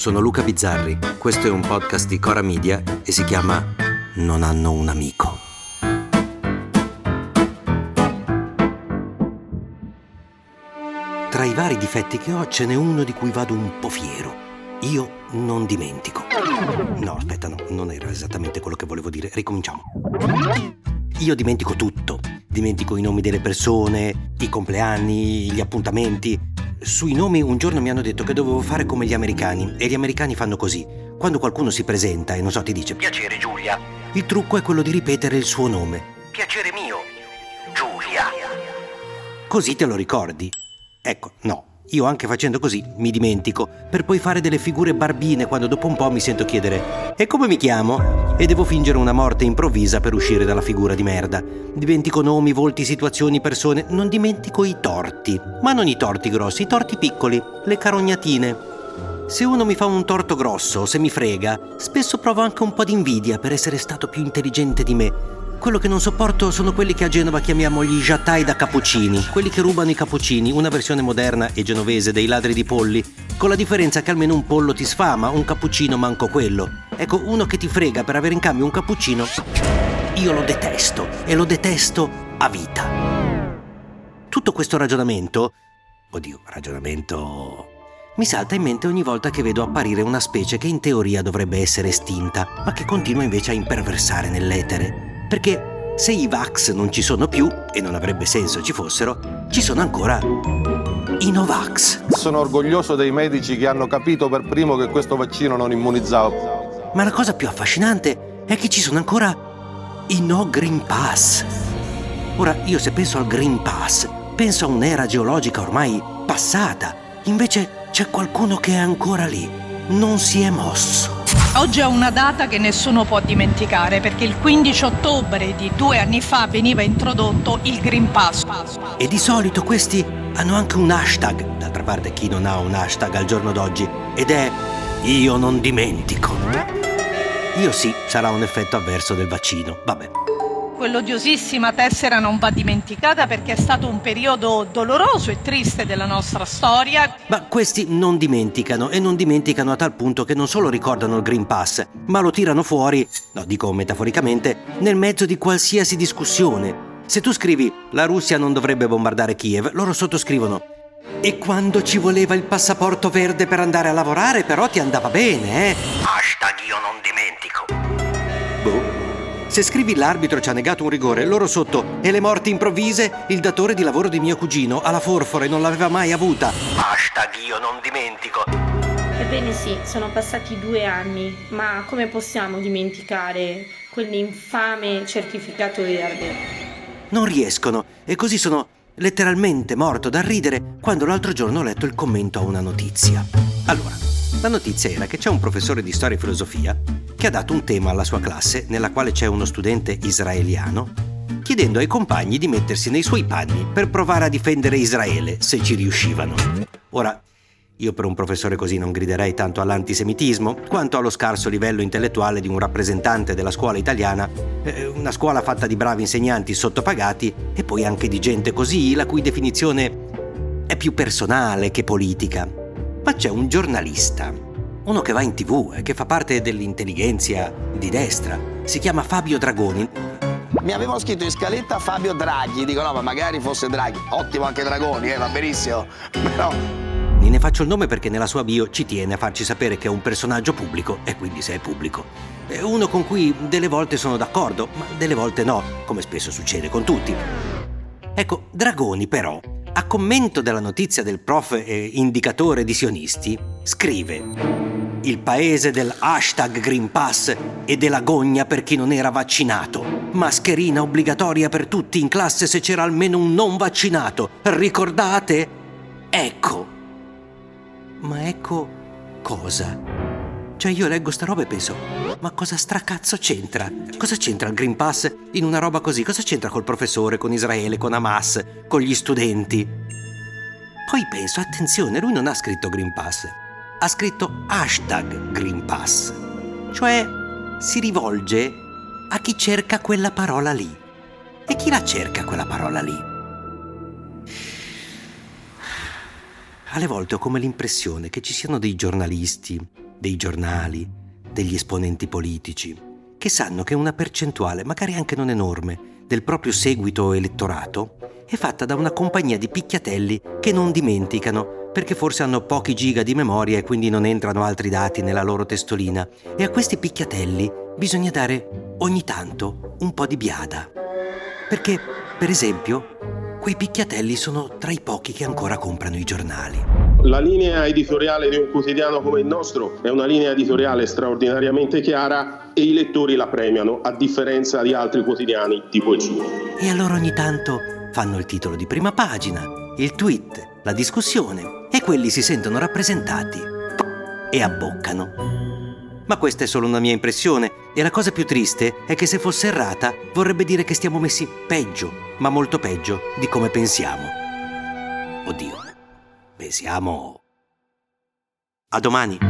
sono Luca Bizzarri, questo è un podcast di Cora Media e si chiama Non hanno un amico. Tra i vari difetti che ho ce n'è uno di cui vado un po' fiero. Io non dimentico. No, aspetta, no, non era esattamente quello che volevo dire. Ricominciamo. Io dimentico tutto. Dimentico i nomi delle persone, i compleanni, gli appuntamenti. Sui nomi un giorno mi hanno detto che dovevo fare come gli americani e gli americani fanno così. Quando qualcuno si presenta e non so ti dice Piacere Giulia, il trucco è quello di ripetere il suo nome. Piacere mio, Giulia. Così te lo ricordi. Ecco, no, io anche facendo così mi dimentico, per poi fare delle figure barbine quando dopo un po' mi sento chiedere E come mi chiamo? E devo fingere una morte improvvisa per uscire dalla figura di merda. Dimentico nomi, volti, situazioni, persone, non dimentico i torti. Ma non i torti grossi, i torti piccoli, le carognatine. Se uno mi fa un torto grosso, se mi frega, spesso provo anche un po' di invidia per essere stato più intelligente di me quello che non sopporto sono quelli che a Genova chiamiamo gli jattai da cappuccini, quelli che rubano i cappuccini, una versione moderna e genovese dei ladri di polli, con la differenza che almeno un pollo ti sfama, un cappuccino manco quello. Ecco, uno che ti frega per avere in cambio un cappuccino, io lo detesto e lo detesto a vita. Tutto questo ragionamento, oddio, ragionamento mi salta in mente ogni volta che vedo apparire una specie che in teoria dovrebbe essere estinta, ma che continua invece a imperversare nell'etere. Perché se i Vax non ci sono più, e non avrebbe senso ci fossero, ci sono ancora i Novax. Sono orgoglioso dei medici che hanno capito per primo che questo vaccino non immunizzava. Ma la cosa più affascinante è che ci sono ancora i No Green Pass. Ora, io se penso al Green Pass, penso a un'era geologica ormai passata. Invece c'è qualcuno che è ancora lì. Non si è mosso. Oggi è una data che nessuno può dimenticare perché il 15 ottobre di due anni fa veniva introdotto il Green Pass. E di solito questi hanno anche un hashtag, d'altra parte chi non ha un hashtag al giorno d'oggi, ed è io non dimentico. Io sì, sarà un effetto avverso del vaccino, vabbè. Quell'odiosissima tessera non va dimenticata perché è stato un periodo doloroso e triste della nostra storia. Ma questi non dimenticano e non dimenticano a tal punto che non solo ricordano il Green Pass, ma lo tirano fuori, no dico metaforicamente, nel mezzo di qualsiasi discussione. Se tu scrivi la Russia non dovrebbe bombardare Kiev, loro sottoscrivono e quando ci voleva il passaporto verde per andare a lavorare, però ti andava bene, eh? Se scrivi l'arbitro ci ha negato un rigore, loro sotto e le morti improvvise, il datore di lavoro di mio cugino alla forfora e non l'aveva mai avuta. Hashtag io non dimentico. Ebbene sì, sono passati due anni, ma come possiamo dimenticare quell'infame certificato verde? Non riescono e così sono letteralmente morto da ridere quando l'altro giorno ho letto il commento a una notizia. Allora, la notizia era che c'è un professore di storia e filosofia che ha dato un tema alla sua classe nella quale c'è uno studente israeliano, chiedendo ai compagni di mettersi nei suoi panni per provare a difendere Israele, se ci riuscivano. Ora, io per un professore così non griderei tanto all'antisemitismo quanto allo scarso livello intellettuale di un rappresentante della scuola italiana, eh, una scuola fatta di bravi insegnanti sottopagati e poi anche di gente così la cui definizione è più personale che politica. Ma c'è un giornalista uno che va in tv e che fa parte dell'intelligenza di destra. Si chiama Fabio Dragoni. Mi avevano scritto in scaletta Fabio Draghi, dico no, ma magari fosse Draghi. Ottimo anche Dragoni, eh, va benissimo. Però ne faccio il nome perché nella sua bio ci tiene a farci sapere che è un personaggio pubblico e quindi se è pubblico. È uno con cui delle volte sono d'accordo, ma delle volte no, come spesso succede con tutti. Ecco, Dragoni però, a commento della notizia del prof eh, indicatore di sionisti, scrive il paese del hashtag Green Pass e della gogna per chi non era vaccinato. Mascherina obbligatoria per tutti in classe se c'era almeno un non vaccinato. Ricordate? Ecco. Ma ecco cosa? Cioè io leggo sta roba e penso, ma cosa stracazzo c'entra? Cosa c'entra il Green Pass in una roba così? Cosa c'entra col professore, con Israele, con Hamas, con gli studenti? Poi penso, attenzione, lui non ha scritto Green Pass, ha scritto hashtag Green Pass, cioè si rivolge a chi cerca quella parola lì. E chi la cerca quella parola lì? alle volte ho come l'impressione che ci siano dei giornalisti, dei giornali, degli esponenti politici, che sanno che una percentuale, magari anche non enorme, del proprio seguito elettorato è fatta da una compagnia di picchiatelli che non dimenticano, perché forse hanno pochi giga di memoria e quindi non entrano altri dati nella loro testolina. E a questi picchiatelli bisogna dare ogni tanto un po' di biada. Perché, per esempio, quei picchiatelli sono tra i pochi che ancora comprano i giornali. La linea editoriale di un quotidiano come il nostro è una linea editoriale straordinariamente chiara e i lettori la premiano, a differenza di altri quotidiani tipo il suo. E allora ogni tanto fanno il titolo di prima pagina, il tweet, la discussione quelli si sentono rappresentati e abboccano. Ma questa è solo una mia impressione e la cosa più triste è che se fosse errata vorrebbe dire che stiamo messi peggio, ma molto peggio di come pensiamo. Oddio, pensiamo... A domani!